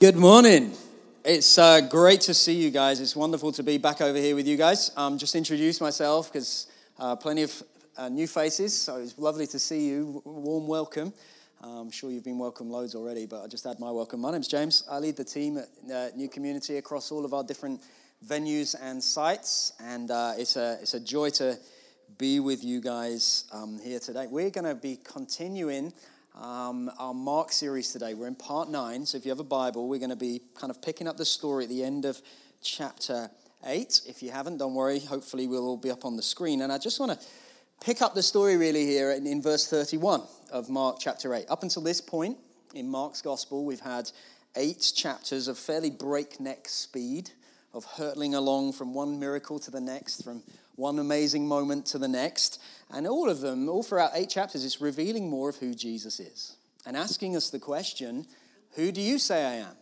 Good morning. It's uh, great to see you guys. It's wonderful to be back over here with you guys. Um, just introduce myself because uh, plenty of uh, new faces, so it's lovely to see you. Warm welcome. Uh, I'm sure you've been welcome loads already, but I just add my welcome. My name's James. I lead the team at uh, New Community across all of our different venues and sites, and uh, it's a it's a joy to be with you guys um, here today. We're going to be continuing um, our Mark series today. We're in part nine, so if you have a Bible, we're going to be kind of picking up the story at the end of chapter eight. If you haven't, don't worry, hopefully, we'll all be up on the screen. And I just want to pick up the story really here in, in verse 31 of Mark chapter 8. Up until this point in Mark's gospel, we've had eight chapters of fairly breakneck speed, of hurtling along from one miracle to the next, from one amazing moment to the next. And all of them, all throughout eight chapters, it's revealing more of who Jesus is and asking us the question, Who do you say I am?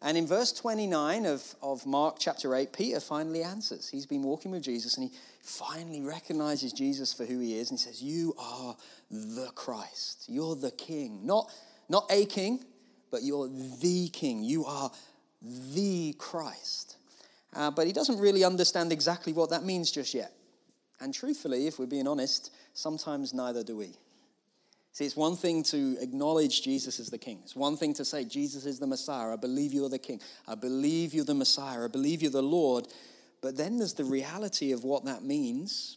And in verse 29 of, of Mark chapter 8, Peter finally answers. He's been walking with Jesus and he finally recognizes Jesus for who he is. And he says, You are the Christ. You're the king. Not, not a king, but you're the king. You are the Christ. Uh, but he doesn't really understand exactly what that means just yet. And truthfully, if we're being honest, sometimes neither do we. See, it's one thing to acknowledge Jesus as the king. It's one thing to say, Jesus is the Messiah. I believe you're the king. I believe you're the Messiah. I believe you're the Lord. But then there's the reality of what that means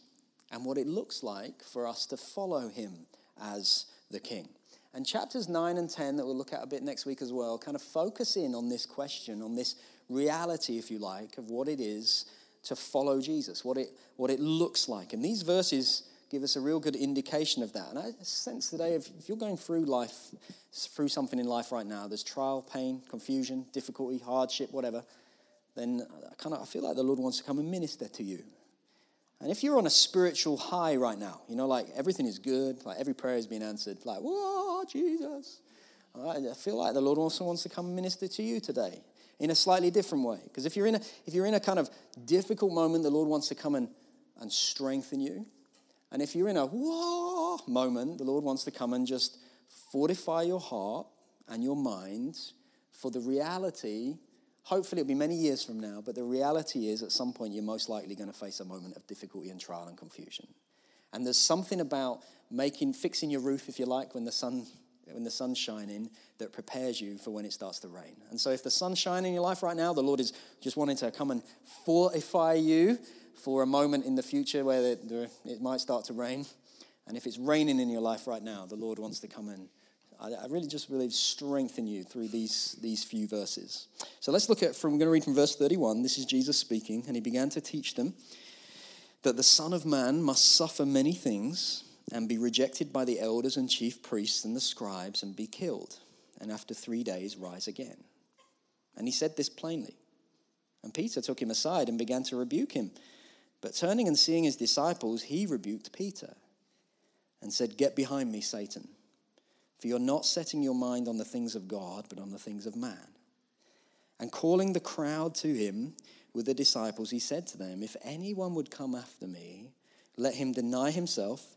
and what it looks like for us to follow him as the king. And chapters 9 and 10, that we'll look at a bit next week as well, kind of focus in on this question, on this reality, if you like, of what it is to follow Jesus, what it, what it looks like. And these verses give us a real good indication of that. And I sense today, if, if you're going through life, through something in life right now, there's trial, pain, confusion, difficulty, hardship, whatever, then I kind of I feel like the Lord wants to come and minister to you. And if you're on a spiritual high right now, you know, like everything is good, like every prayer is being answered, like, whoa, Jesus. I feel like the Lord also wants to come minister to you today in a slightly different way. Because if you're in a if you're in a kind of difficult moment, the Lord wants to come and, and strengthen you. And if you're in a whoa moment, the Lord wants to come and just fortify your heart and your mind for the reality. Hopefully, it'll be many years from now, but the reality is at some point you're most likely going to face a moment of difficulty and trial and confusion. And there's something about making, fixing your roof, if you like, when the sun when the sun's shining that prepares you for when it starts to rain. And so, if the sun's shining in your life right now, the Lord is just wanting to come and fortify you for a moment in the future where it might start to rain. And if it's raining in your life right now, the Lord wants to come and I really just believe strengthen you through these, these few verses. So let's look at from, I'm going to read from verse 31. This is Jesus speaking, and he began to teach them that the Son of Man must suffer many things and be rejected by the elders and chief priests and the scribes and be killed, and after three days rise again. And he said this plainly. And Peter took him aside and began to rebuke him. But turning and seeing his disciples, he rebuked Peter and said, Get behind me, Satan, for you're not setting your mind on the things of God, but on the things of man. And calling the crowd to him with the disciples, he said to them, If anyone would come after me, let him deny himself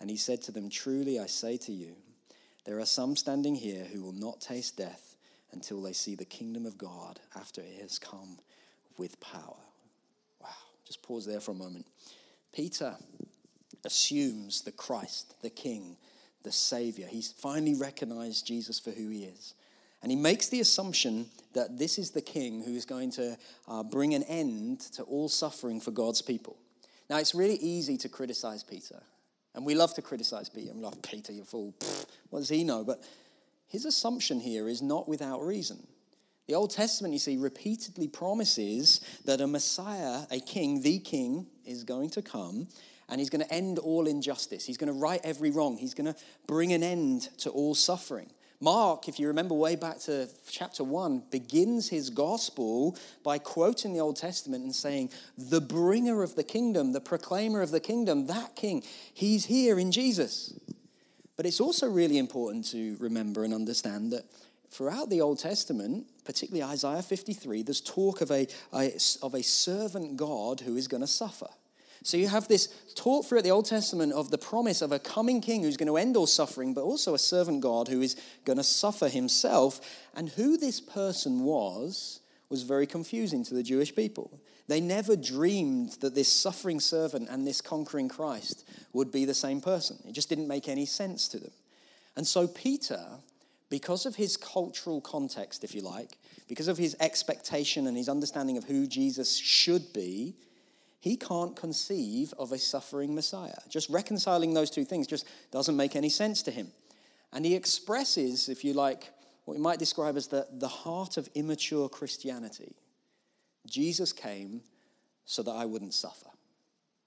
And he said to them, Truly I say to you, there are some standing here who will not taste death until they see the kingdom of God after it has come with power. Wow. Just pause there for a moment. Peter assumes the Christ, the King, the Savior. He's finally recognized Jesus for who he is. And he makes the assumption that this is the king who is going to uh, bring an end to all suffering for God's people. Now, it's really easy to criticize Peter. And we love to criticize Peter. We love Peter, you fool. Pfft, what does he know? But his assumption here is not without reason. The Old Testament, you see, repeatedly promises that a Messiah, a king, the king, is going to come and he's going to end all injustice. He's going to right every wrong. He's going to bring an end to all suffering. Mark, if you remember way back to chapter 1, begins his gospel by quoting the Old Testament and saying, The bringer of the kingdom, the proclaimer of the kingdom, that king, he's here in Jesus. But it's also really important to remember and understand that throughout the Old Testament, particularly Isaiah 53, there's talk of a, a of a servant God who is going to suffer. So you have this taught throughout the Old Testament of the promise of a coming king who's going to end all suffering, but also a servant God who is going to suffer himself. And who this person was was very confusing to the Jewish people. They never dreamed that this suffering servant and this conquering Christ would be the same person. It just didn't make any sense to them. And so Peter, because of his cultural context, if you like, because of his expectation and his understanding of who Jesus should be, he can't conceive of a suffering Messiah. Just reconciling those two things just doesn't make any sense to him. And he expresses, if you like, what we might describe as the, the heart of immature Christianity. Jesus came so that I wouldn't suffer.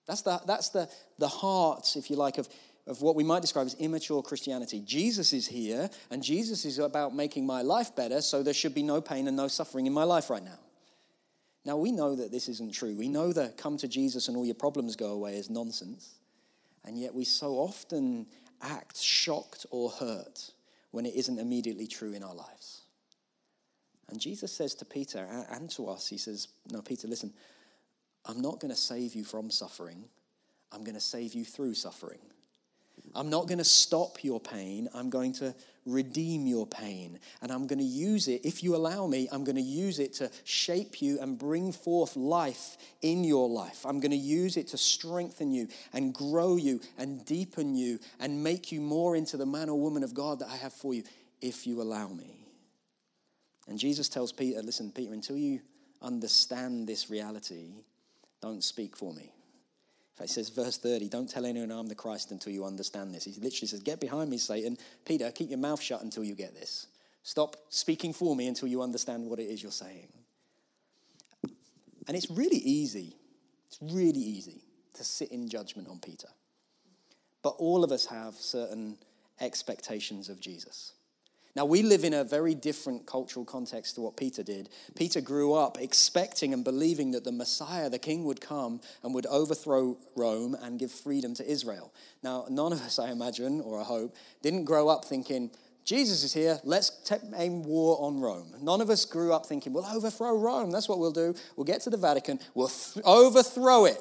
That's the, that's the, the heart, if you like, of, of what we might describe as immature Christianity. Jesus is here, and Jesus is about making my life better, so there should be no pain and no suffering in my life right now. Now, we know that this isn't true. We know that come to Jesus and all your problems go away is nonsense. And yet, we so often act shocked or hurt when it isn't immediately true in our lives. And Jesus says to Peter and to us, He says, No, Peter, listen, I'm not going to save you from suffering, I'm going to save you through suffering. I'm not going to stop your pain. I'm going to redeem your pain. And I'm going to use it, if you allow me, I'm going to use it to shape you and bring forth life in your life. I'm going to use it to strengthen you and grow you and deepen you and make you more into the man or woman of God that I have for you, if you allow me. And Jesus tells Peter, listen, Peter, until you understand this reality, don't speak for me. It says, verse 30, don't tell anyone I'm the Christ until you understand this. He literally says, Get behind me, Satan. Peter, keep your mouth shut until you get this. Stop speaking for me until you understand what it is you're saying. And it's really easy, it's really easy to sit in judgment on Peter. But all of us have certain expectations of Jesus. Now, we live in a very different cultural context to what Peter did. Peter grew up expecting and believing that the Messiah, the king, would come and would overthrow Rome and give freedom to Israel. Now, none of us, I imagine, or I hope, didn't grow up thinking, Jesus is here, let's aim war on Rome. None of us grew up thinking, we'll overthrow Rome, that's what we'll do. We'll get to the Vatican, we'll th- overthrow it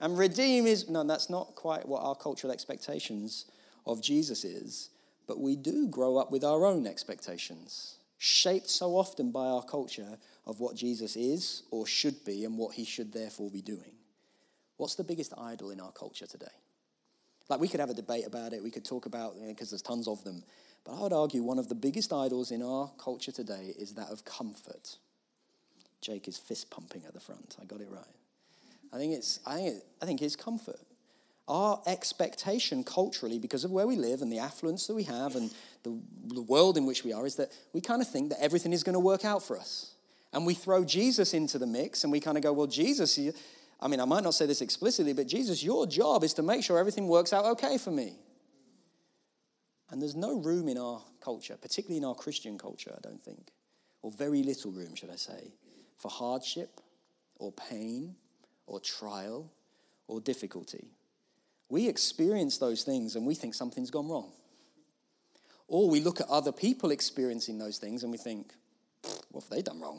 and redeem his. No, that's not quite what our cultural expectations of Jesus is. But we do grow up with our own expectations, shaped so often by our culture of what Jesus is or should be and what he should therefore be doing. What's the biggest idol in our culture today? Like, we could have a debate about it, we could talk about, because there's tons of them. But I would argue one of the biggest idols in our culture today is that of comfort. Jake is fist pumping at the front. I got it right. I think it's, I think, it, I think it's comfort. Our expectation culturally, because of where we live and the affluence that we have and the, the world in which we are, is that we kind of think that everything is going to work out for us. And we throw Jesus into the mix and we kind of go, well, Jesus, I mean, I might not say this explicitly, but Jesus, your job is to make sure everything works out okay for me. And there's no room in our culture, particularly in our Christian culture, I don't think, or very little room, should I say, for hardship or pain or trial or difficulty we experience those things and we think something's gone wrong. Or we look at other people experiencing those things and we think, what have they done wrong?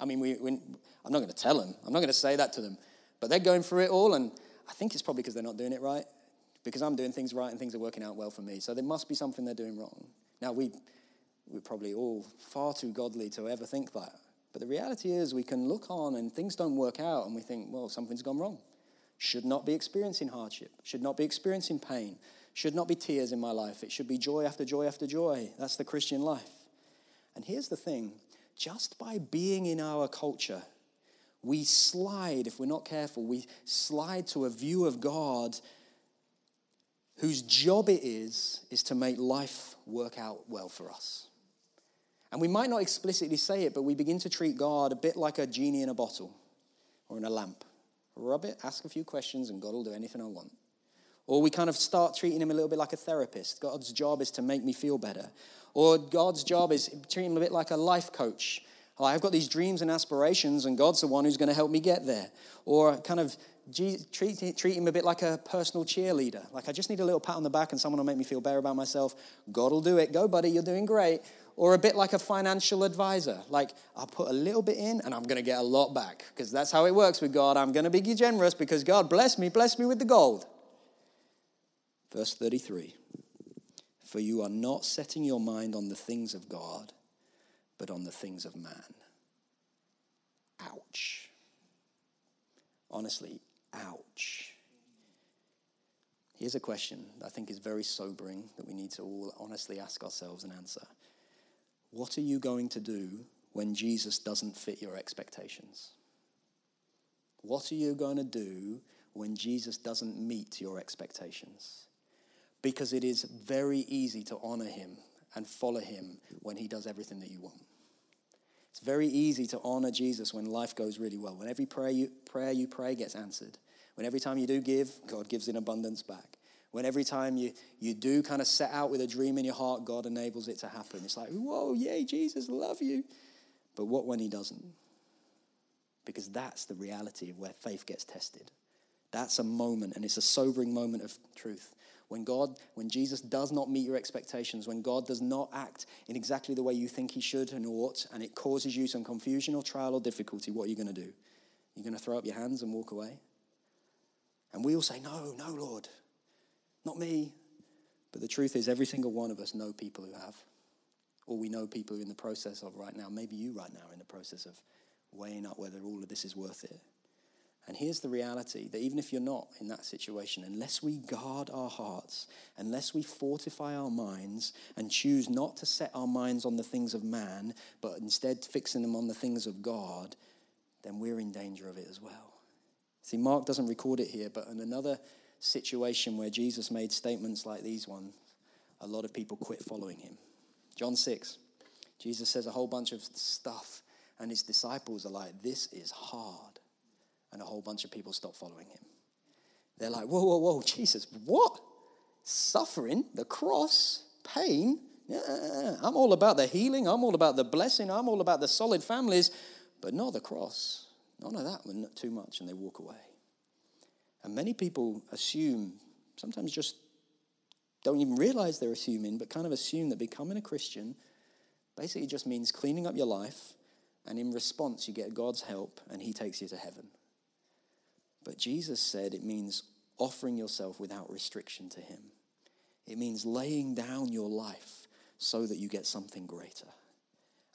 I mean, we, we, I'm not going to tell them, I'm not going to say that to them, but they're going through it all, and I think it's probably because they're not doing it right, because I'm doing things right and things are working out well for me. So there must be something they're doing wrong. Now, we, we're probably all far too godly to ever think that. But the reality is, we can look on and things don't work out, and we think, well, something's gone wrong should not be experiencing hardship, should not be experiencing pain, should not be tears in my life. It should be joy after joy after joy. That's the Christian life. And here's the thing just by being in our culture, we slide, if we're not careful, we slide to a view of God whose job it is, is to make life work out well for us. And we might not explicitly say it, but we begin to treat God a bit like a genie in a bottle or in a lamp rub it, ask a few questions, and God will do anything I want. Or we kind of start treating him a little bit like a therapist. God's job is to make me feel better. Or God's job is treating him a bit like a life coach. I've got these dreams and aspirations, and God's the one who's going to help me get there. Or kind of treat, treat him a bit like a personal cheerleader. Like, I just need a little pat on the back, and someone will make me feel better about myself. God will do it. Go, buddy, you're doing great. Or a bit like a financial advisor. Like, I'll put a little bit in, and I'm going to get a lot back. Because that's how it works with God. I'm going to be generous because God bless me, bless me with the gold. Verse 33 For you are not setting your mind on the things of God, but on the things of man. Ouch. Honestly, ouch. Here's a question I think is very sobering that we need to all honestly ask ourselves and answer. What are you going to do when Jesus doesn't fit your expectations? What are you going to do when Jesus doesn't meet your expectations? because it is very easy to honor him and follow him when he does everything that you want. It's very easy to honor Jesus when life goes really well. When every prayer you, prayer you pray gets answered. When every time you do give, God gives in abundance back. When every time you, you do kind of set out with a dream in your heart, God enables it to happen. It's like, whoa, yay, Jesus, love you. But what when he doesn't? Because that's the reality of where faith gets tested. That's a moment, and it's a sobering moment of truth. When God, when Jesus does not meet your expectations, when God does not act in exactly the way you think he should and ought, and it causes you some confusion or trial or difficulty, what are you going to do? You're going to throw up your hands and walk away? And we all say, No, no, Lord, not me. But the truth is, every single one of us know people who have. Or we know people who are in the process of right now. Maybe you right now are in the process of weighing up whether all of this is worth it. And here's the reality that even if you're not in that situation, unless we guard our hearts, unless we fortify our minds and choose not to set our minds on the things of man, but instead fixing them on the things of God, then we're in danger of it as well. See, Mark doesn't record it here, but in another situation where Jesus made statements like these ones, a lot of people quit following him. John 6, Jesus says a whole bunch of stuff, and his disciples are like, This is hard and a whole bunch of people stop following him. They're like, whoa, whoa, whoa, Jesus, what? Suffering, the cross, pain? Yeah, I'm all about the healing. I'm all about the blessing. I'm all about the solid families, but not the cross. None of that, too much, and they walk away. And many people assume, sometimes just don't even realize they're assuming, but kind of assume that becoming a Christian basically just means cleaning up your life, and in response, you get God's help, and He takes you to heaven. But Jesus said it means offering yourself without restriction to Him. It means laying down your life so that you get something greater.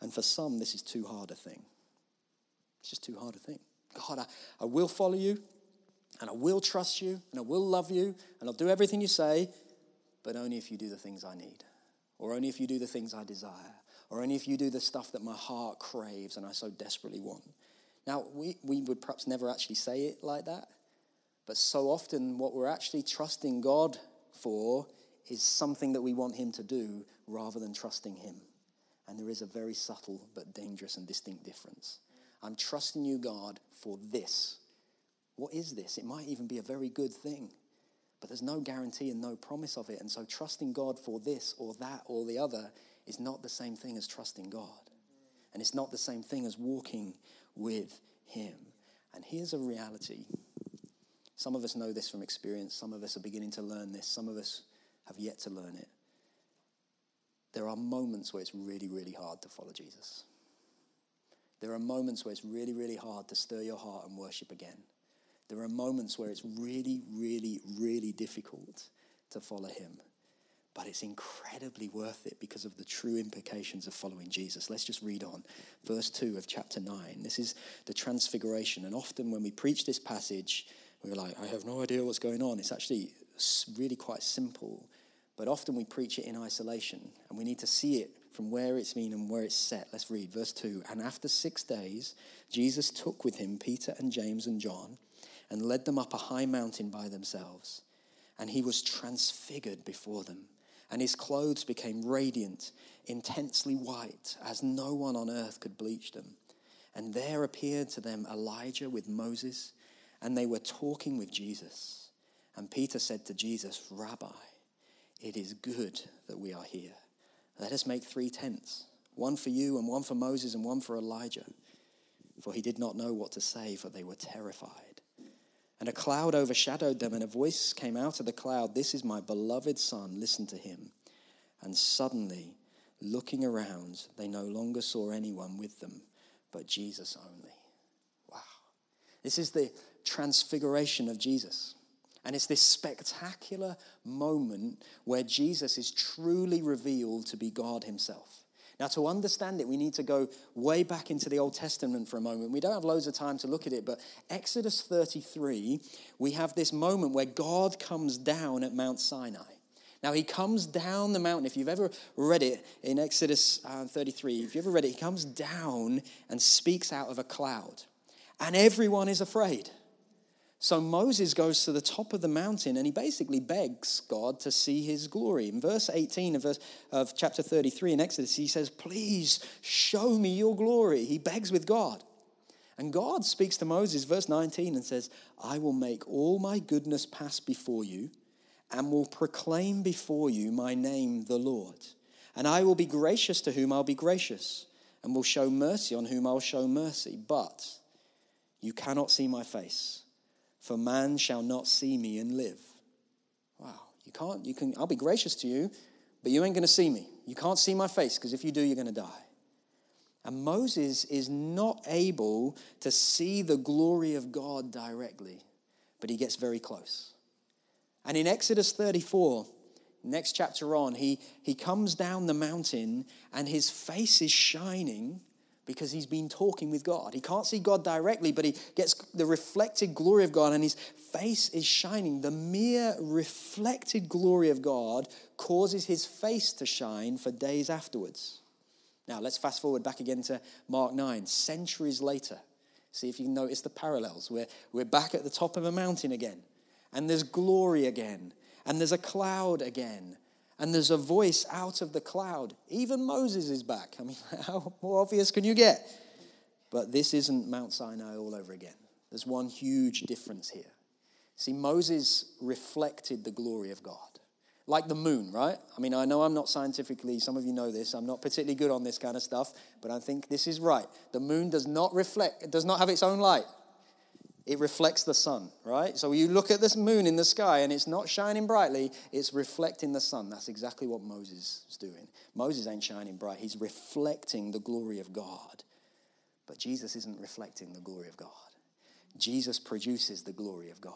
And for some, this is too hard a thing. It's just too hard a thing. God, I, I will follow you, and I will trust you, and I will love you, and I'll do everything you say, but only if you do the things I need, or only if you do the things I desire, or only if you do the stuff that my heart craves and I so desperately want. Now, we, we would perhaps never actually say it like that, but so often what we're actually trusting God for is something that we want Him to do rather than trusting Him. And there is a very subtle but dangerous and distinct difference. I'm trusting you, God, for this. What is this? It might even be a very good thing, but there's no guarantee and no promise of it. And so trusting God for this or that or the other is not the same thing as trusting God. And it's not the same thing as walking with Him. And here's a reality. Some of us know this from experience, some of us are beginning to learn this, some of us have yet to learn it. There are moments where it's really, really hard to follow Jesus. There are moments where it's really, really hard to stir your heart and worship again. There are moments where it's really, really, really difficult to follow Him but it's incredibly worth it because of the true implications of following Jesus. Let's just read on. Verse 2 of chapter 9. This is the transfiguration. And often when we preach this passage, we're like, I have no idea what's going on. It's actually really quite simple. But often we preach it in isolation, and we need to see it from where it's been and where it's set. Let's read verse 2. And after six days, Jesus took with him Peter and James and John and led them up a high mountain by themselves. And he was transfigured before them and his clothes became radiant, intensely white, as no one on earth could bleach them. And there appeared to them Elijah with Moses, and they were talking with Jesus. And Peter said to Jesus, Rabbi, it is good that we are here. Let us make three tents one for you, and one for Moses, and one for Elijah. For he did not know what to say, for they were terrified. And a cloud overshadowed them, and a voice came out of the cloud This is my beloved Son, listen to him. And suddenly, looking around, they no longer saw anyone with them, but Jesus only. Wow. This is the transfiguration of Jesus. And it's this spectacular moment where Jesus is truly revealed to be God Himself. Now, to understand it, we need to go way back into the Old Testament for a moment. We don't have loads of time to look at it, but Exodus 33, we have this moment where God comes down at Mount Sinai. Now, he comes down the mountain. If you've ever read it in Exodus uh, 33, if you've ever read it, he comes down and speaks out of a cloud. And everyone is afraid. So Moses goes to the top of the mountain and he basically begs God to see his glory. In verse 18 of, verse, of chapter 33 in Exodus, he says, Please show me your glory. He begs with God. And God speaks to Moses, verse 19, and says, I will make all my goodness pass before you and will proclaim before you my name, the Lord. And I will be gracious to whom I'll be gracious, and will show mercy on whom I'll show mercy. But you cannot see my face for man shall not see me and live. Wow, you can't, you can, I'll be gracious to you, but you ain't going to see me. You can't see my face because if you do, you're going to die. And Moses is not able to see the glory of God directly, but he gets very close. And in Exodus 34, next chapter on, he, he comes down the mountain and his face is shining because he's been talking with God. He can't see God directly, but he gets the reflected glory of God and his face is shining. The mere reflected glory of God causes his face to shine for days afterwards. Now, let's fast forward back again to Mark 9, centuries later. See if you can notice the parallels. We're, we're back at the top of a mountain again, and there's glory again, and there's a cloud again, and there's a voice out of the cloud. Even Moses is back. I mean, how more obvious can you get? But this isn't Mount Sinai all over again. There's one huge difference here. See, Moses reflected the glory of God. Like the moon, right? I mean, I know I'm not scientifically, some of you know this, I'm not particularly good on this kind of stuff, but I think this is right. The moon does not reflect, it does not have its own light it reflects the sun, right? So you look at this moon in the sky and it's not shining brightly, it's reflecting the sun. That's exactly what Moses is doing. Moses ain't shining bright, he's reflecting the glory of God. But Jesus isn't reflecting the glory of God. Jesus produces the glory of God.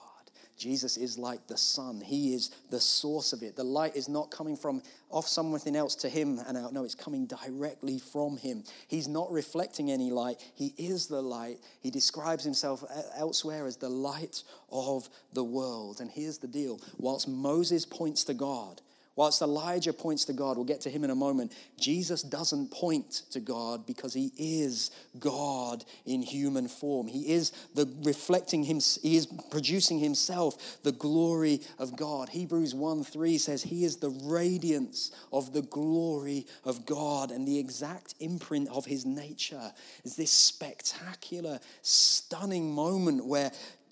Jesus is like the sun. He is the source of it. The light is not coming from off something else to him and out. No, it's coming directly from him. He's not reflecting any light. He is the light. He describes himself elsewhere as the light of the world. And here's the deal whilst Moses points to God, Whilst Elijah points to God, we'll get to him in a moment, Jesus doesn't point to God because he is God in human form. He is the reflecting him, he is producing himself the glory of God. Hebrews 1 3 says he is the radiance of the glory of God and the exact imprint of his nature. Is this spectacular, stunning moment where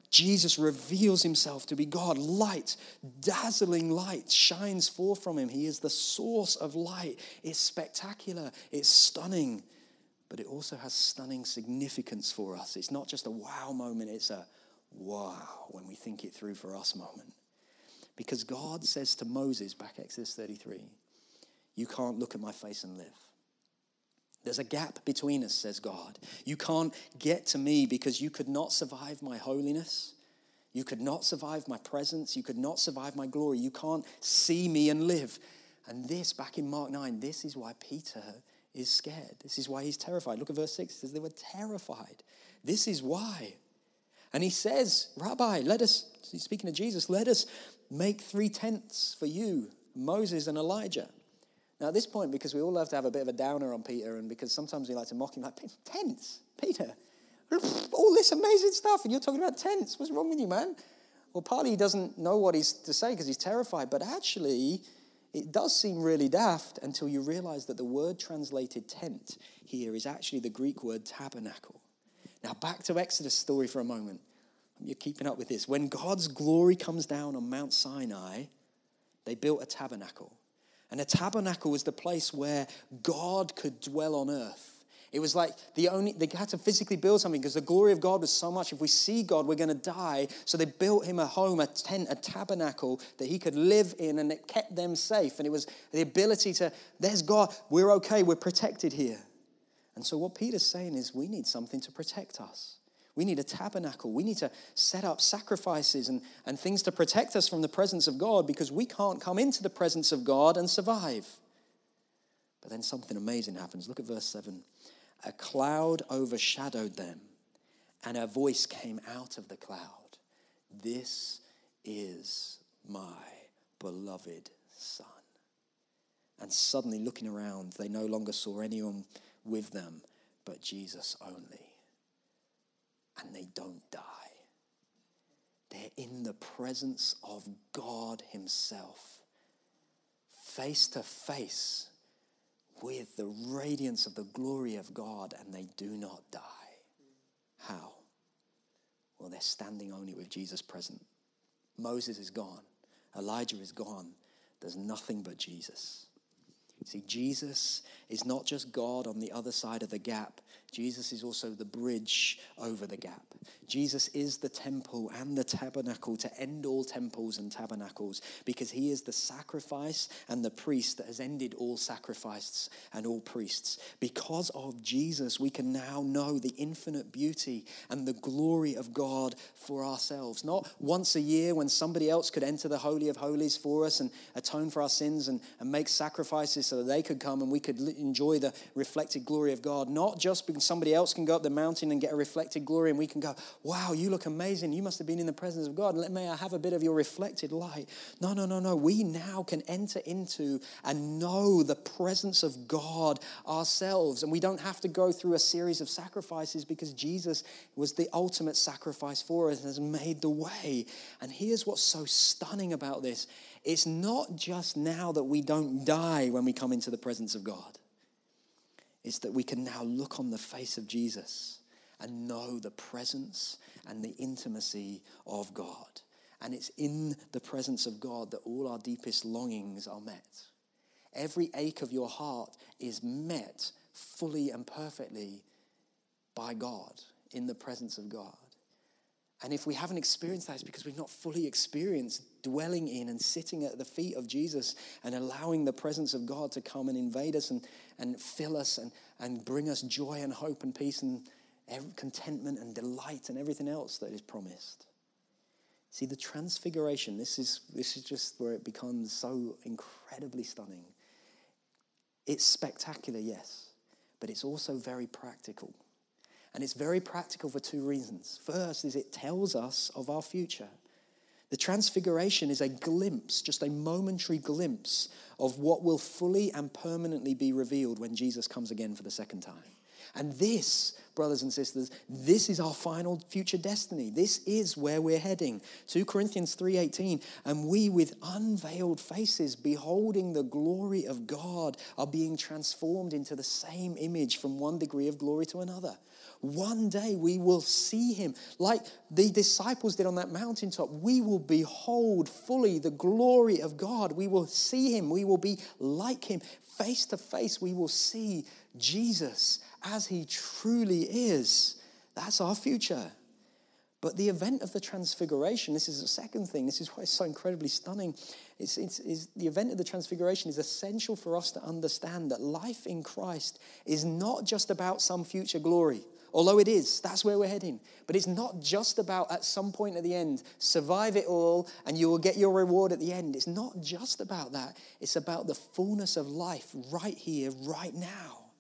Jesus reveals himself to be God. Light, dazzling light shines forth from him. He is the source of light. It's spectacular, it's stunning, but it also has stunning significance for us. It's not just a wow moment, it's a wow when we think it through for us moment. Because God says to Moses, back Exodus 33, You can't look at my face and live. There's a gap between us, says God. You can't get to me because you could not survive my holiness. You could not survive my presence. You could not survive my glory. You can't see me and live. And this, back in Mark 9, this is why Peter is scared. This is why he's terrified. Look at verse 6. It says they were terrified. This is why. And he says, Rabbi, let us, speaking to Jesus, let us make three tents for you, Moses and Elijah. Now, at this point, because we all love to have a bit of a downer on Peter, and because sometimes we like to mock him, like, tents, Peter, all this amazing stuff, and you're talking about tents. What's wrong with you, man? Well, partly he doesn't know what he's to say because he's terrified, but actually, it does seem really daft until you realize that the word translated tent here is actually the Greek word tabernacle. Now, back to Exodus story for a moment. You're keeping up with this. When God's glory comes down on Mount Sinai, they built a tabernacle. And a tabernacle was the place where God could dwell on earth. It was like the only, they had to physically build something because the glory of God was so much. If we see God, we're going to die. So they built him a home, a tent, a tabernacle that he could live in, and it kept them safe. And it was the ability to, there's God, we're okay, we're protected here. And so what Peter's saying is we need something to protect us. We need a tabernacle. We need to set up sacrifices and, and things to protect us from the presence of God because we can't come into the presence of God and survive. But then something amazing happens. Look at verse 7. A cloud overshadowed them, and a voice came out of the cloud This is my beloved Son. And suddenly, looking around, they no longer saw anyone with them but Jesus only. And they don't die. They're in the presence of God Himself, face to face with the radiance of the glory of God and they do not die. How? Well, they're standing only with Jesus present. Moses is gone, Elijah is gone. There's nothing but Jesus. See, Jesus is not just God on the other side of the gap, Jesus is also the bridge over the gap. Jesus is the temple and the tabernacle to end all temples and tabernacles because he is the sacrifice and the priest that has ended all sacrifices and all priests. Because of Jesus, we can now know the infinite beauty and the glory of God for ourselves. Not once a year when somebody else could enter the Holy of Holies for us and atone for our sins and, and make sacrifices so that they could come and we could enjoy the reflected glory of God. Not just because somebody else can go up the mountain and get a reflected glory and we can go, wow, you look amazing. You must have been in the presence of God. May I have a bit of your reflected light? No, no, no, no. We now can enter into and know the presence of God ourselves. And we don't have to go through a series of sacrifices because Jesus was the ultimate sacrifice for us and has made the way. And here's what's so stunning about this it's not just now that we don't die when we come into the presence of God is that we can now look on the face of Jesus and know the presence and the intimacy of God. And it's in the presence of God that all our deepest longings are met. Every ache of your heart is met fully and perfectly by God, in the presence of God. And if we haven't experienced that, it's because we've not fully experienced dwelling in and sitting at the feet of Jesus and allowing the presence of God to come and invade us and, and fill us and, and bring us joy and hope and peace and contentment and delight and everything else that is promised. See, the transfiguration, this is, this is just where it becomes so incredibly stunning. It's spectacular, yes, but it's also very practical. And it's very practical for two reasons. First is it tells us of our future. The transfiguration is a glimpse, just a momentary glimpse of what will fully and permanently be revealed when Jesus comes again for the second time. And this, brothers and sisters, this is our final future destiny. This is where we're heading. 2 Corinthians 3:18, and we with unveiled faces beholding the glory of God are being transformed into the same image from one degree of glory to another. One day we will see him like the disciples did on that mountaintop. We will behold fully the glory of God. We will see him. We will be like him. Face to face, we will see Jesus as he truly is. That's our future. But the event of the transfiguration, this is the second thing, this is why it's so incredibly stunning. It's, it's, it's, the event of the transfiguration is essential for us to understand that life in Christ is not just about some future glory. Although it is, that's where we're heading. But it's not just about at some point at the end, survive it all and you will get your reward at the end. It's not just about that. It's about the fullness of life right here, right now.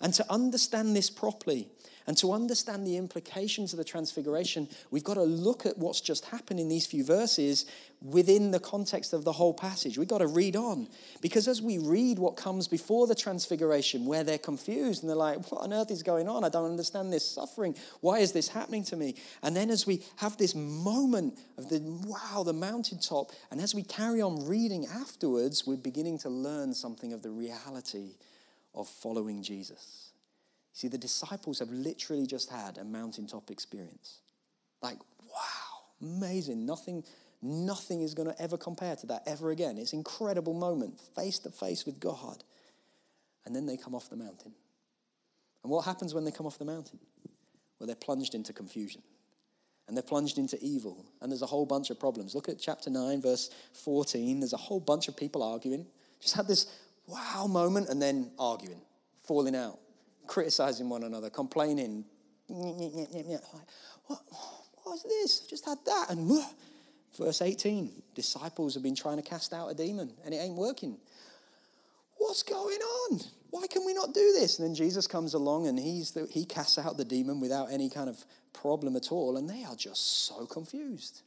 And to understand this properly, and to understand the implications of the transfiguration, we've got to look at what's just happened in these few verses within the context of the whole passage. We've got to read on. Because as we read what comes before the transfiguration, where they're confused and they're like, what on earth is going on? I don't understand this suffering. Why is this happening to me? And then as we have this moment of the wow, the mountaintop, and as we carry on reading afterwards, we're beginning to learn something of the reality of following Jesus. See, the disciples have literally just had a mountaintop experience. Like, wow, amazing. Nothing, nothing is going to ever compare to that ever again. It's incredible moment, face to face with God. And then they come off the mountain. And what happens when they come off the mountain? Well, they're plunged into confusion and they're plunged into evil. And there's a whole bunch of problems. Look at chapter 9, verse 14. There's a whole bunch of people arguing. Just had this wow moment and then arguing, falling out, criticizing one another, complaining. What, what's this? I've just had that. And verse 18 disciples have been trying to cast out a demon and it ain't working. What's going on? Why can we not do this? And then Jesus comes along and he's the, he casts out the demon without any kind of problem at all. And they are just so confused.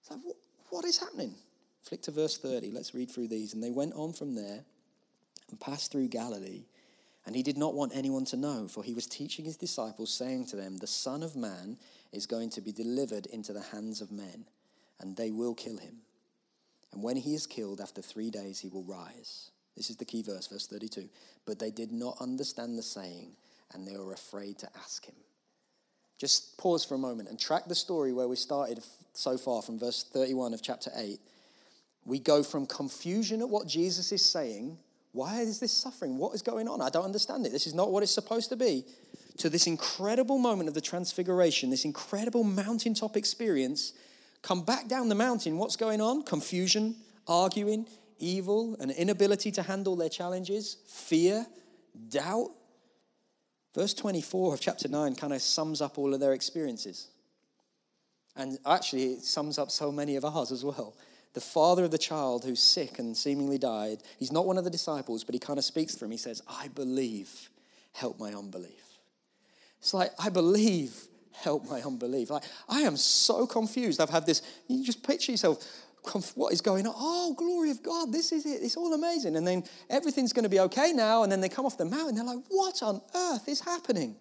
It's like, what, what is happening? Flick to verse 30. Let's read through these. And they went on from there and passed through Galilee. And he did not want anyone to know, for he was teaching his disciples, saying to them, The Son of Man is going to be delivered into the hands of men, and they will kill him. And when he is killed, after three days, he will rise. This is the key verse, verse 32. But they did not understand the saying, and they were afraid to ask him. Just pause for a moment and track the story where we started so far from verse 31 of chapter 8. We go from confusion at what Jesus is saying. Why is this suffering? What is going on? I don't understand it. This is not what it's supposed to be. To this incredible moment of the transfiguration, this incredible mountaintop experience. Come back down the mountain. What's going on? Confusion, arguing, evil, an inability to handle their challenges, fear, doubt. Verse 24 of chapter 9 kind of sums up all of their experiences. And actually, it sums up so many of ours as well. The father of the child who's sick and seemingly died, he's not one of the disciples, but he kind of speaks for him. He says, I believe, help my unbelief. It's like, I believe, help my unbelief. Like, I am so confused. I've had this, you just picture yourself what is going on? Oh, glory of God, this is it. It's all amazing. And then everything's going to be okay now. And then they come off the mountain. They're like, what on earth is happening?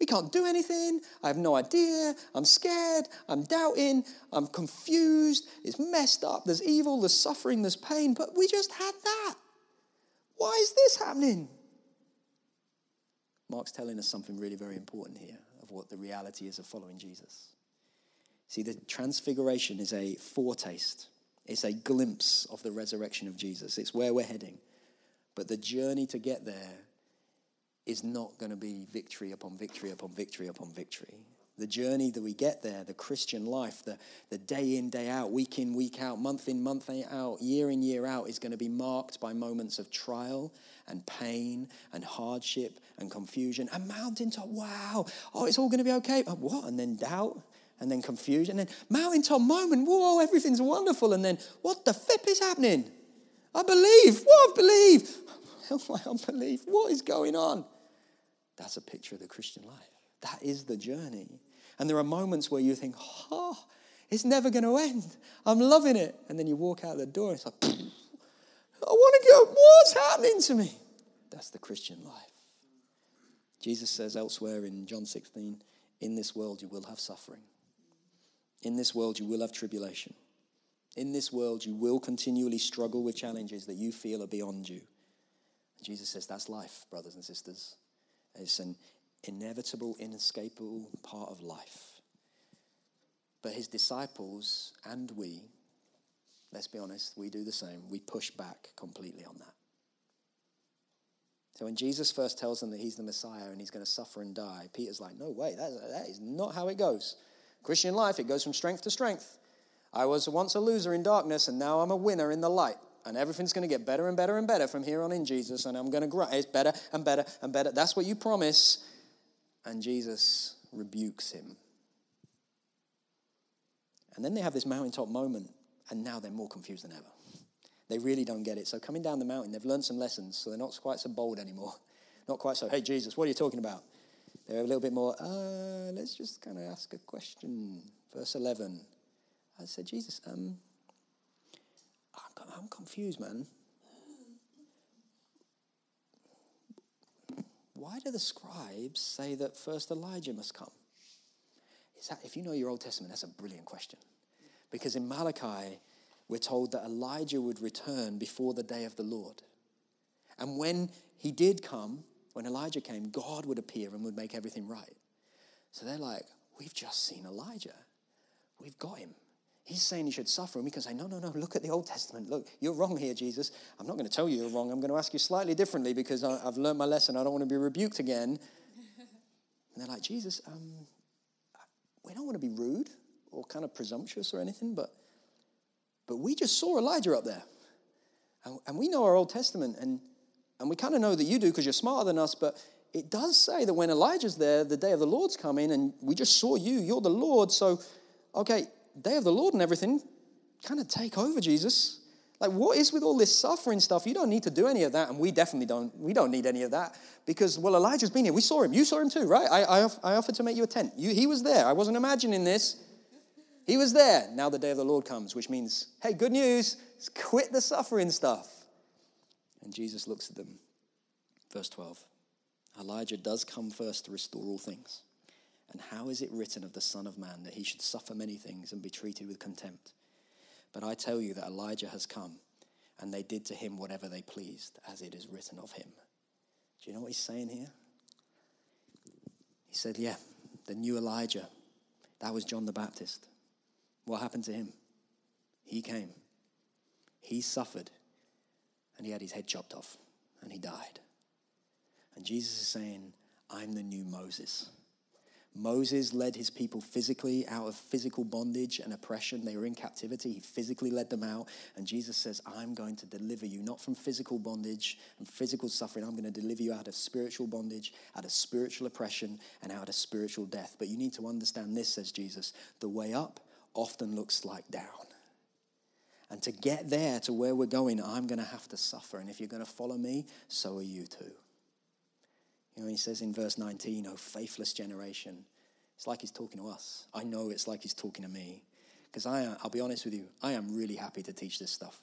We can't do anything. I have no idea. I'm scared. I'm doubting. I'm confused. It's messed up. There's evil. There's suffering. There's pain. But we just had that. Why is this happening? Mark's telling us something really very important here of what the reality is of following Jesus. See, the transfiguration is a foretaste it's a glimpse of the resurrection of Jesus. It's where we're heading. But the journey to get there is not going to be victory upon victory upon victory upon victory. The journey that we get there, the Christian life, the, the day in, day out, week in, week out, month in, month out, year in, year out, is going to be marked by moments of trial and pain and hardship and confusion and mountaintop. Wow, oh, it's all going to be okay. Oh, what? And then doubt and then confusion, and then mountaintop moment, whoa, everything's wonderful, and then what the flip is happening? I believe, what I believe. Help my unbelief. What is going on? That's a picture of the Christian life. That is the journey. And there are moments where you think, oh, it's never going to end. I'm loving it. And then you walk out the door and it's like, I want to go, what's happening to me? That's the Christian life. Jesus says elsewhere in John 16, in this world you will have suffering. In this world, you will have tribulation. In this world, you will continually struggle with challenges that you feel are beyond you. Jesus says that's life, brothers and sisters. It's an inevitable, inescapable part of life. But his disciples and we, let's be honest, we do the same. We push back completely on that. So when Jesus first tells them that he's the Messiah and he's going to suffer and die, Peter's like, no way, that, that is not how it goes. Christian life, it goes from strength to strength. I was once a loser in darkness, and now I'm a winner in the light. And everything's going to get better and better and better from here on in Jesus, and I'm going to grow. It's better and better and better. That's what you promise. And Jesus rebukes him. And then they have this mountaintop moment, and now they're more confused than ever. They really don't get it. So, coming down the mountain, they've learned some lessons, so they're not quite so bold anymore. Not quite so, hey, Jesus, what are you talking about? They're a little bit more, uh, let's just kind of ask a question. Verse 11. I said, Jesus, um, I'm confused, man. Why do the scribes say that first Elijah must come? Is that, if you know your Old Testament, that's a brilliant question. Because in Malachi, we're told that Elijah would return before the day of the Lord. And when he did come, when Elijah came, God would appear and would make everything right. So they're like, We've just seen Elijah. we've got him. He's saying he should suffer, and we can say, No, no, no, look at the Old Testament. Look, you're wrong here, Jesus. I'm not going to tell you you're wrong. I'm going to ask you slightly differently because I've learned my lesson. I don't want to be rebuked again. And they're like, Jesus, um, we don't want to be rude or kind of presumptuous or anything, but, but we just saw Elijah up there. And, and we know our Old Testament, and, and we kind of know that you do because you're smarter than us, but it does say that when Elijah's there, the day of the Lord's coming, and we just saw you, you're the Lord. So, okay, day of the Lord and everything, kind of take over, Jesus. Like, what is with all this suffering stuff? You don't need to do any of that, and we definitely don't. We don't need any of that because, well, Elijah's been here. We saw him. You saw him too, right? I, I, I offered to make you a tent. You, he was there. I wasn't imagining this. He was there. Now the day of the Lord comes, which means, hey, good news. Quit the suffering stuff. And Jesus looks at them. Verse 12 Elijah does come first to restore all things. And how is it written of the Son of Man that he should suffer many things and be treated with contempt? But I tell you that Elijah has come, and they did to him whatever they pleased, as it is written of him. Do you know what he's saying here? He said, Yeah, the new Elijah. That was John the Baptist. What happened to him? He came, he suffered, and he had his head chopped off, and he died. And Jesus is saying, I'm the new Moses. Moses led his people physically out of physical bondage and oppression. They were in captivity. He physically led them out. And Jesus says, I'm going to deliver you, not from physical bondage and physical suffering. I'm going to deliver you out of spiritual bondage, out of spiritual oppression, and out of spiritual death. But you need to understand this, says Jesus the way up often looks like down. And to get there to where we're going, I'm going to have to suffer. And if you're going to follow me, so are you too. You know, he says in verse 19, oh, faithless generation. It's like he's talking to us. I know it's like he's talking to me. Because I'll be honest with you, I am really happy to teach this stuff.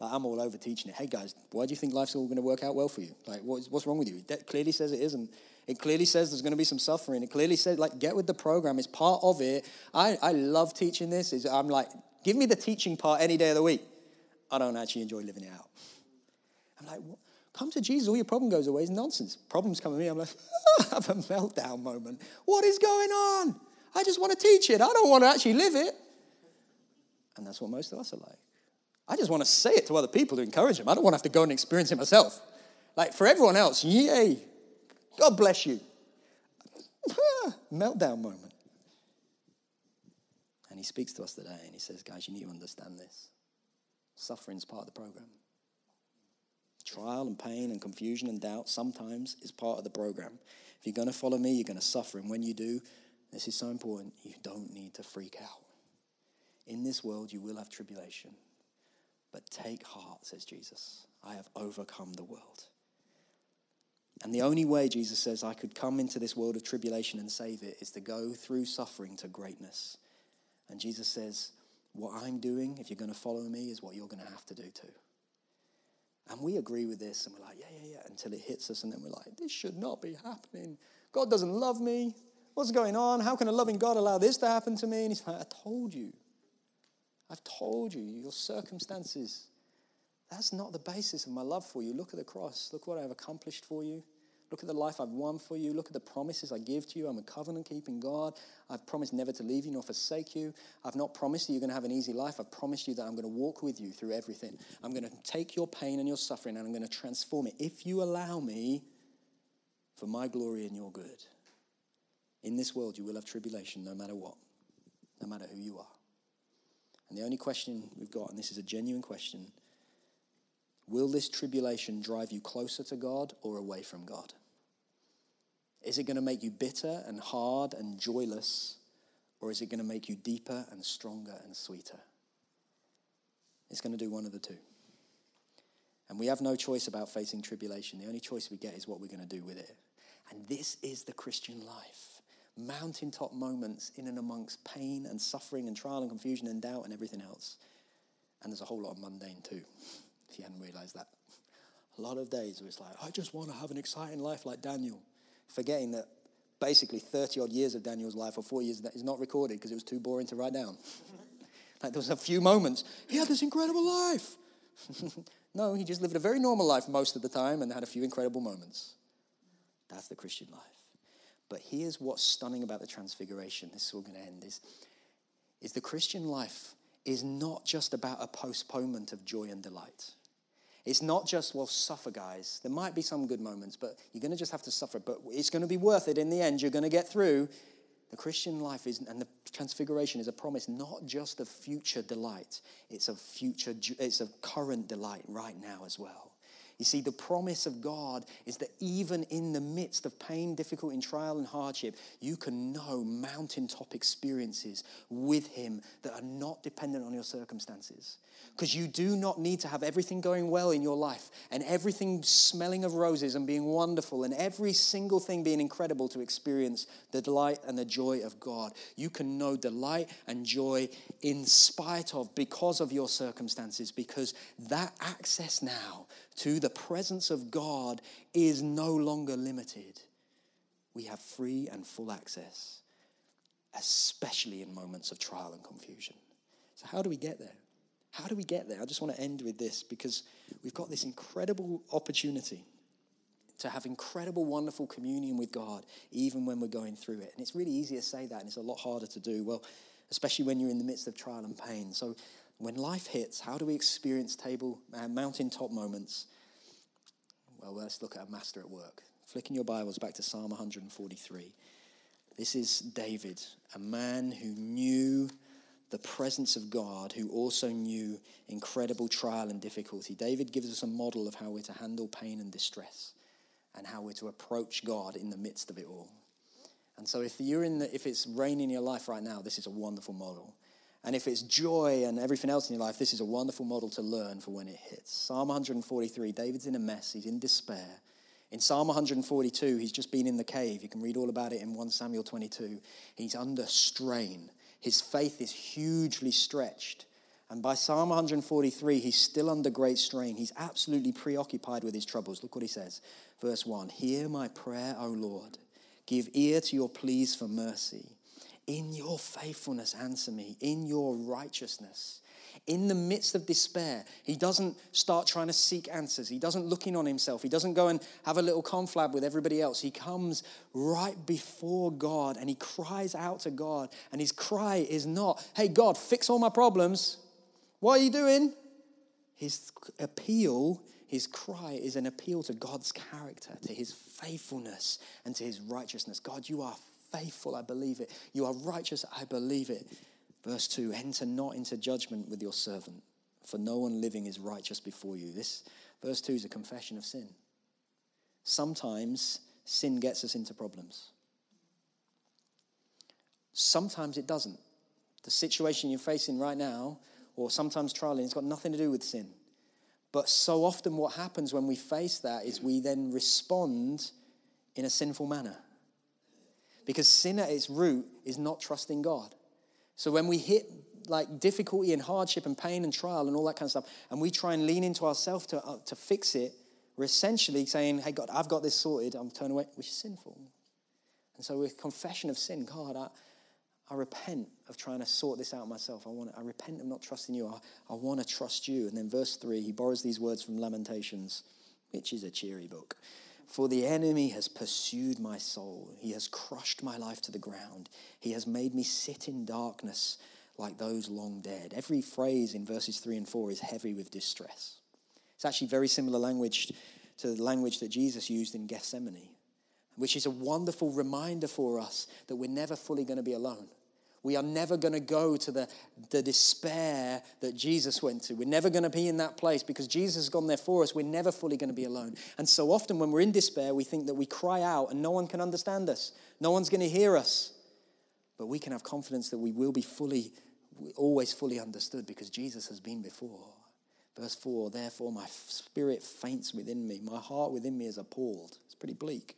Like, I'm all over teaching it. Hey, guys, why do you think life's all going to work out well for you? Like, what's, what's wrong with you? That clearly says it isn't. It clearly says there's going to be some suffering. It clearly says, like, get with the program. It's part of it. I, I love teaching this. Is I'm like, give me the teaching part any day of the week. I don't actually enjoy living it out. I'm like, what? Come to Jesus, all your problem goes away. It's nonsense. Problems come to me. I'm like, I have a meltdown moment. What is going on? I just want to teach it. I don't want to actually live it. And that's what most of us are like. I just want to say it to other people to encourage them. I don't want to have to go and experience it myself. Like for everyone else, yay, God bless you. meltdown moment. And he speaks to us today and he says, guys, you need to understand this. Suffering's part of the program. Trial and pain and confusion and doubt sometimes is part of the program. If you're going to follow me, you're going to suffer. And when you do, this is so important, you don't need to freak out. In this world, you will have tribulation. But take heart, says Jesus. I have overcome the world. And the only way, Jesus says, I could come into this world of tribulation and save it is to go through suffering to greatness. And Jesus says, What I'm doing, if you're going to follow me, is what you're going to have to do too. And we agree with this and we're like, yeah, yeah, yeah, until it hits us. And then we're like, this should not be happening. God doesn't love me. What's going on? How can a loving God allow this to happen to me? And he's like, I told you. I've told you, your circumstances. That's not the basis of my love for you. Look at the cross. Look what I've accomplished for you. Look at the life I've won for you. Look at the promises I give to you. I'm a covenant keeping God. I've promised never to leave you nor forsake you. I've not promised you you're going to have an easy life. I've promised you that I'm going to walk with you through everything. I'm going to take your pain and your suffering and I'm going to transform it if you allow me for my glory and your good. In this world, you will have tribulation no matter what, no matter who you are. And the only question we've got, and this is a genuine question will this tribulation drive you closer to God or away from God? Is it going to make you bitter and hard and joyless, or is it going to make you deeper and stronger and sweeter? It's going to do one of the two. And we have no choice about facing tribulation. The only choice we get is what we're going to do with it. And this is the Christian life mountaintop moments in and amongst pain and suffering and trial and confusion and doubt and everything else. And there's a whole lot of mundane too, if you hadn't realized that. A lot of days where it's like, I just want to have an exciting life like Daniel forgetting that basically 30 odd years of Daniel's life or four years that is not recorded because it was too boring to write down. like there was a few moments, he had this incredible life. no, he just lived a very normal life most of the time and had a few incredible moments. That's the Christian life. But here's what's stunning about the transfiguration. This is all going to end is is the Christian life is not just about a postponement of joy and delight. It's not just, well, suffer, guys. There might be some good moments, but you're going to just have to suffer. But it's going to be worth it in the end. You're going to get through. The Christian life is, and the transfiguration is a promise not just of future delight, it's a future, it's a current delight right now as well. You see, the promise of God is that even in the midst of pain, difficulty, and trial and hardship, you can know mountaintop experiences with Him that are not dependent on your circumstances. Because you do not need to have everything going well in your life and everything smelling of roses and being wonderful and every single thing being incredible to experience the delight and the joy of God. You can know delight and joy in spite of, because of your circumstances, because that access now to the presence of God is no longer limited. We have free and full access, especially in moments of trial and confusion. So, how do we get there? How do we get there? I just want to end with this because we've got this incredible opportunity to have incredible, wonderful communion with God, even when we're going through it. And it's really easy to say that, and it's a lot harder to do. Well, especially when you're in the midst of trial and pain. So, when life hits, how do we experience table, uh, mountaintop moments? Uh, well, let's look at a master at work. Flicking your Bibles back to Psalm 143. This is David, a man who knew the presence of God, who also knew incredible trial and difficulty. David gives us a model of how we're to handle pain and distress and how we're to approach God in the midst of it all. And so if you're in the, if it's raining in your life right now, this is a wonderful model. And if it's joy and everything else in your life, this is a wonderful model to learn for when it hits. Psalm 143, David's in a mess, he's in despair. In Psalm 142, he's just been in the cave. You can read all about it in 1 Samuel 22. He's under strain. His faith is hugely stretched. And by Psalm 143, he's still under great strain. He's absolutely preoccupied with his troubles. Look what he says. Verse 1 Hear my prayer, O Lord. Give ear to your pleas for mercy. In your faithfulness, answer me. In your righteousness. In the midst of despair, he doesn't start trying to seek answers. He doesn't look in on himself. He doesn't go and have a little conflab with everybody else. He comes right before God and he cries out to God. And his cry is not, hey, God, fix all my problems. What are you doing? His appeal, his cry is an appeal to God's character, to his faithfulness, and to his righteousness. God, you are faithful, I believe it. You are righteous, I believe it. Verse 2 Enter not into judgment with your servant, for no one living is righteous before you. This verse 2 is a confession of sin. Sometimes sin gets us into problems, sometimes it doesn't. The situation you're facing right now, or sometimes trialing, it's got nothing to do with sin. But so often, what happens when we face that is we then respond in a sinful manner. Because sin at its root is not trusting God. So when we hit like difficulty and hardship and pain and trial and all that kind of stuff, and we try and lean into ourselves to, uh, to fix it, we're essentially saying, Hey, God, I've got this sorted. I'm turning away, which is sinful. And so, with confession of sin, God, I, I repent of trying to sort this out myself. I, want to I repent of not trusting you. I, I want to trust you. And then, verse 3, he borrows these words from Lamentations, which is a cheery book. For the enemy has pursued my soul. He has crushed my life to the ground. He has made me sit in darkness like those long dead. Every phrase in verses 3 and 4 is heavy with distress. It's actually very similar language to the language that Jesus used in Gethsemane, which is a wonderful reminder for us that we're never fully going to be alone. We are never going to go to the, the despair that Jesus went to. We're never going to be in that place because Jesus has gone there for us. We're never fully going to be alone. And so often when we're in despair, we think that we cry out and no one can understand us, no one's going to hear us. But we can have confidence that we will be fully, always fully understood because Jesus has been before. Verse 4 Therefore, my spirit faints within me, my heart within me is appalled. It's pretty bleak.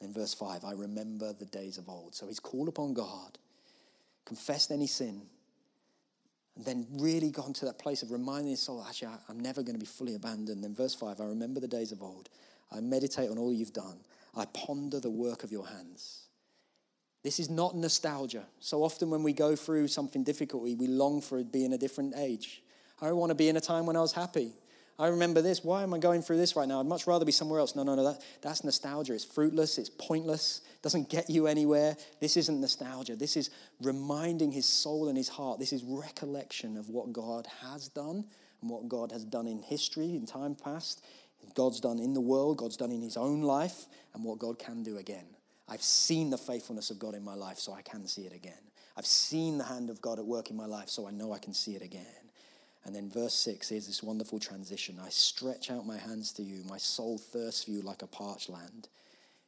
In verse 5, I remember the days of old. So he's called upon God confessed any sin, and then really gone to that place of reminding his soul, actually, I'm never going to be fully abandoned. Then, verse 5, I remember the days of old. I meditate on all you've done. I ponder the work of your hands. This is not nostalgia. So often, when we go through something difficult, we long for it to be in a different age. I want to be in a time when I was happy. I remember this. Why am I going through this right now? I'd much rather be somewhere else. No, no, no. That, that's nostalgia. It's fruitless. It's pointless. It doesn't get you anywhere. This isn't nostalgia. This is reminding his soul and his heart. This is recollection of what God has done and what God has done in history, in time past. God's done in the world, God's done in his own life, and what God can do again. I've seen the faithfulness of God in my life, so I can see it again. I've seen the hand of God at work in my life, so I know I can see it again. And then verse 6 is this wonderful transition. I stretch out my hands to you. My soul thirsts for you like a parched land.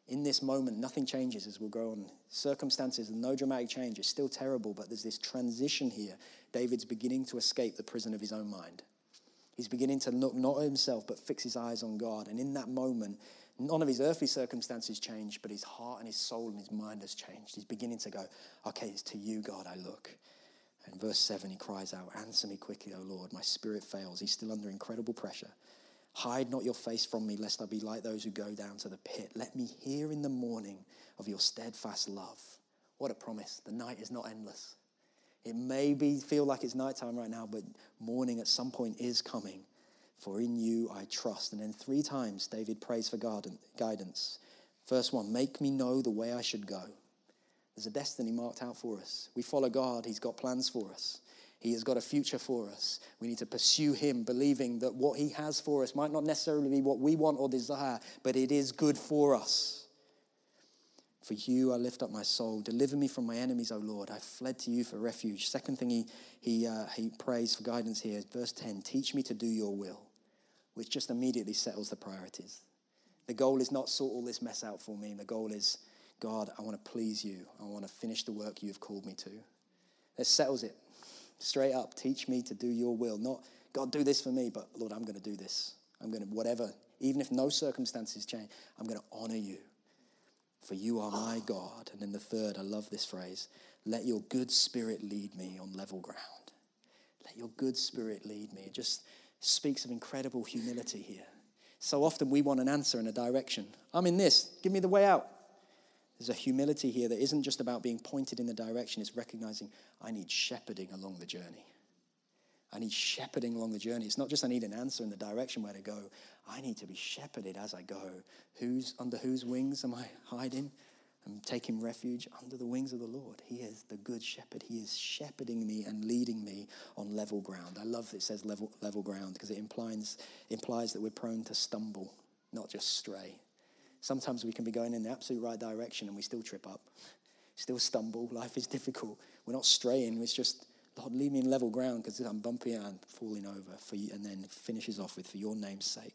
In this moment, nothing changes as we'll go on. Circumstances, and no dramatic change. It's still terrible, but there's this transition here. David's beginning to escape the prison of his own mind. He's beginning to look not at himself, but fix his eyes on God. And in that moment, none of his earthly circumstances change, but his heart and his soul and his mind has changed. He's beginning to go, okay, it's to you, God, I look. And verse 7, he cries out, Answer me quickly, O Lord. My spirit fails. He's still under incredible pressure. Hide not your face from me, lest I be like those who go down to the pit. Let me hear in the morning of your steadfast love. What a promise. The night is not endless. It may be, feel like it's nighttime right now, but morning at some point is coming. For in you I trust. And then three times David prays for guidance. First one, make me know the way I should go. There's a destiny marked out for us. We follow God, He's got plans for us. He has got a future for us. We need to pursue Him, believing that what He has for us might not necessarily be what we want or desire, but it is good for us. For you I lift up my soul. Deliver me from my enemies, O Lord. I fled to you for refuge. Second thing he, he, uh, he prays for guidance here, verse 10 Teach me to do your will, which just immediately settles the priorities. The goal is not sort all this mess out for me. The goal is God, I want to please you. I want to finish the work you have called me to. That settles it straight up. Teach me to do your will. Not, God, do this for me, but Lord, I'm going to do this. I'm going to, whatever, even if no circumstances change, I'm going to honor you. For you are my God. And then the third, I love this phrase let your good spirit lead me on level ground. Let your good spirit lead me. It just speaks of incredible humility here. So often we want an answer and a direction. I'm in this, give me the way out. There's a humility here that isn't just about being pointed in the direction, it's recognizing I need shepherding along the journey. I need shepherding along the journey. It's not just I need an answer in the direction where to go. I need to be shepherded as I go. Who's under whose wings am I hiding? I'm taking refuge under the wings of the Lord. He is the good shepherd. He is shepherding me and leading me on level ground. I love that it says level, level ground because it implies, implies that we're prone to stumble, not just stray. Sometimes we can be going in the absolute right direction and we still trip up, still stumble. Life is difficult. We're not straying. It's just, Lord, leave me in level ground because I'm bumpy and falling over. For you, and then finishes off with, for your name's sake.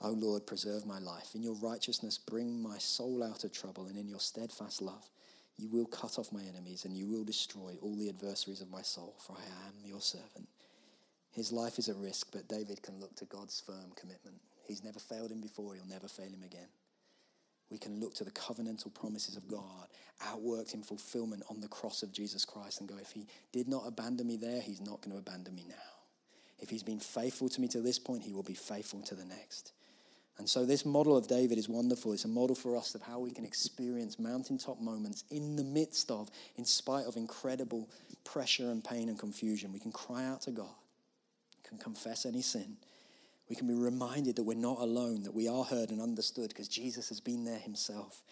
O Lord, preserve my life. In your righteousness, bring my soul out of trouble, and in your steadfast love, you will cut off my enemies, and you will destroy all the adversaries of my soul, for I am your servant. His life is at risk, but David can look to God's firm commitment. He's never failed him before, he'll never fail him again. We can look to the covenantal promises of God, outworked in fulfillment on the cross of Jesus Christ, and go, if he did not abandon me there, he's not going to abandon me now. If he's been faithful to me to this point, he will be faithful to the next. And so, this model of David is wonderful. It's a model for us of how we can experience mountaintop moments in the midst of, in spite of incredible pressure and pain and confusion. We can cry out to God, we can confess any sin. We can be reminded that we're not alone, that we are heard and understood because Jesus has been there himself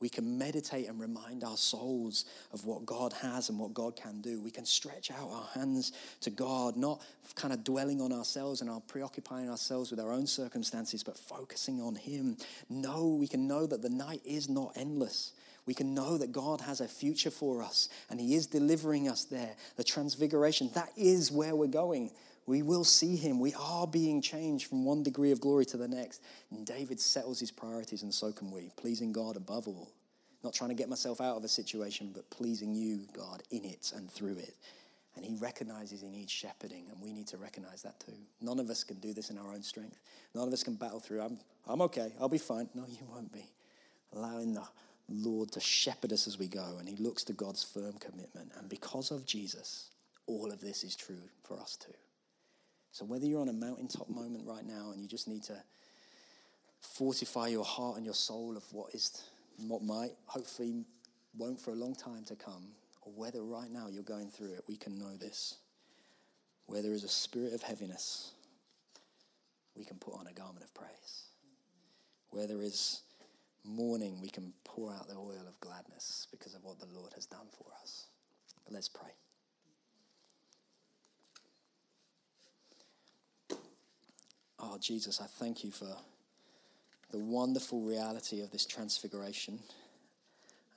we can meditate and remind our souls of what God has and what God can do. We can stretch out our hands to God, not kind of dwelling on ourselves and our preoccupying ourselves with our own circumstances, but focusing on Him. No, we can know that the night is not endless. We can know that God has a future for us and He is delivering us there. The transfiguration, that is where we're going. We will see him. We are being changed from one degree of glory to the next. And David settles his priorities, and so can we, pleasing God above all. Not trying to get myself out of a situation, but pleasing you, God, in it and through it. And he recognizes he needs shepherding, and we need to recognize that too. None of us can do this in our own strength. None of us can battle through. I'm, I'm okay. I'll be fine. No, you won't be. Allowing the Lord to shepherd us as we go, and he looks to God's firm commitment. And because of Jesus, all of this is true for us too. So, whether you're on a mountaintop moment right now and you just need to fortify your heart and your soul of what is, what might, hopefully won't for a long time to come, or whether right now you're going through it, we can know this. Where there is a spirit of heaviness, we can put on a garment of praise. Where there is mourning, we can pour out the oil of gladness because of what the Lord has done for us. But let's pray. Oh, Jesus, I thank you for the wonderful reality of this transfiguration.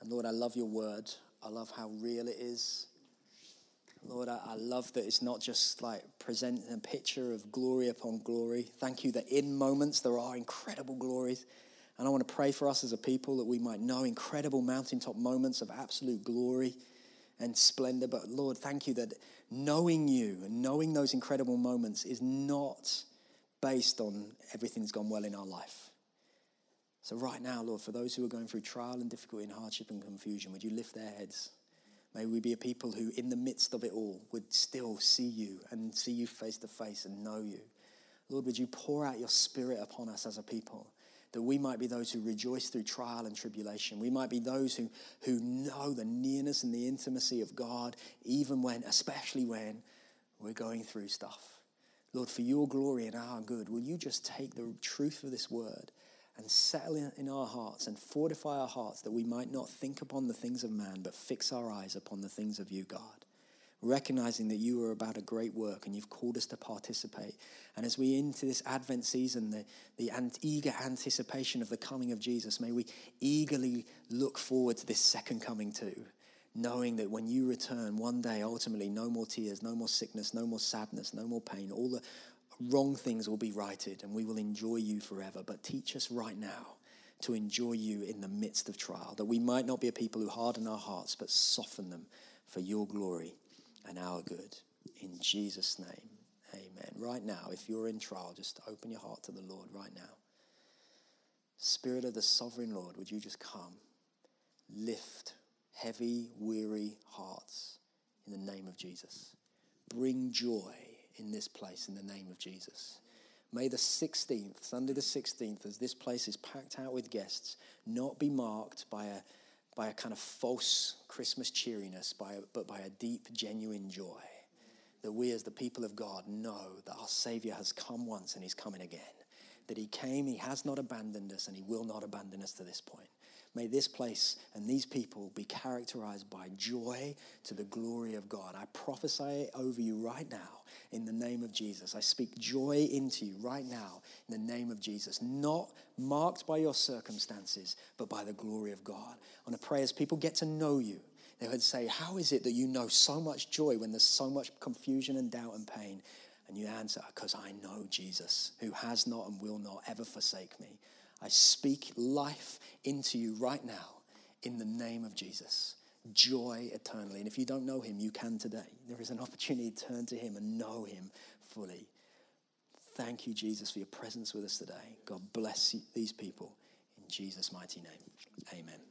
And Lord, I love your word. I love how real it is. Lord, I, I, love that it's not just like presenting a picture of glory upon glory. Thank you that in moments there are incredible glories. And I want to pray for us as a people that we might know incredible mountaintop moments of absolute glory and splendor. But Lord, thank you that knowing you and knowing those incredible moments is not based on everything that's gone well in our life. So, right now, Lord, for those who are going through trial and difficulty and hardship and confusion, would you lift their heads? May we be a people who, in the midst of it all, would still see you and see you face to face and know you. Lord, would you pour out your spirit upon us as a people? That we might be those who rejoice through trial and tribulation. We might be those who, who know the nearness and the intimacy of God, even when, especially when we're going through stuff. Lord, for your glory and our good, will you just take the truth of this word and settle in our hearts and fortify our hearts that we might not think upon the things of man, but fix our eyes upon the things of you, God. Recognizing that you are about a great work and you've called us to participate. And as we into this Advent season, the, the eager anticipation of the coming of Jesus, may we eagerly look forward to this second coming too knowing that when you return one day, ultimately, no more tears, no more sickness, no more sadness, no more pain, all the wrong things will be righted and we will enjoy you forever. But teach us right now to enjoy you in the midst of trial, that we might not be a people who harden our hearts, but soften them for your glory and our good. In Jesus' name, amen. Right now, if you're in trial, just open your heart to the Lord right now. Spirit of the sovereign Lord, would you just come, lift heavy, weary hearts in the name of Jesus? Bring joy in this place in the name of Jesus. May the 16th, Sunday the 16th, as this place is packed out with guests, not be marked by a, by a kind of false Christmas cheeriness, by a, but by a deep, genuine joy. That we, as the people of God, know that our Savior has come once and He's coming again. That He came, He has not abandoned us, and He will not abandon us to this point. May this place and these people be characterized by joy to the glory of God. I prophesy over you right now in the name of Jesus. I speak joy into you right now in the name of Jesus, not marked by your circumstances, but by the glory of God. I want to pray as people get to know you. They would say, How is it that you know so much joy when there's so much confusion and doubt and pain? And you answer, Because I know Jesus, who has not and will not ever forsake me. I speak life into you right now in the name of Jesus. Joy eternally. And if you don't know him, you can today. There is an opportunity to turn to him and know him fully. Thank you, Jesus, for your presence with us today. God bless these people in Jesus' mighty name. Amen.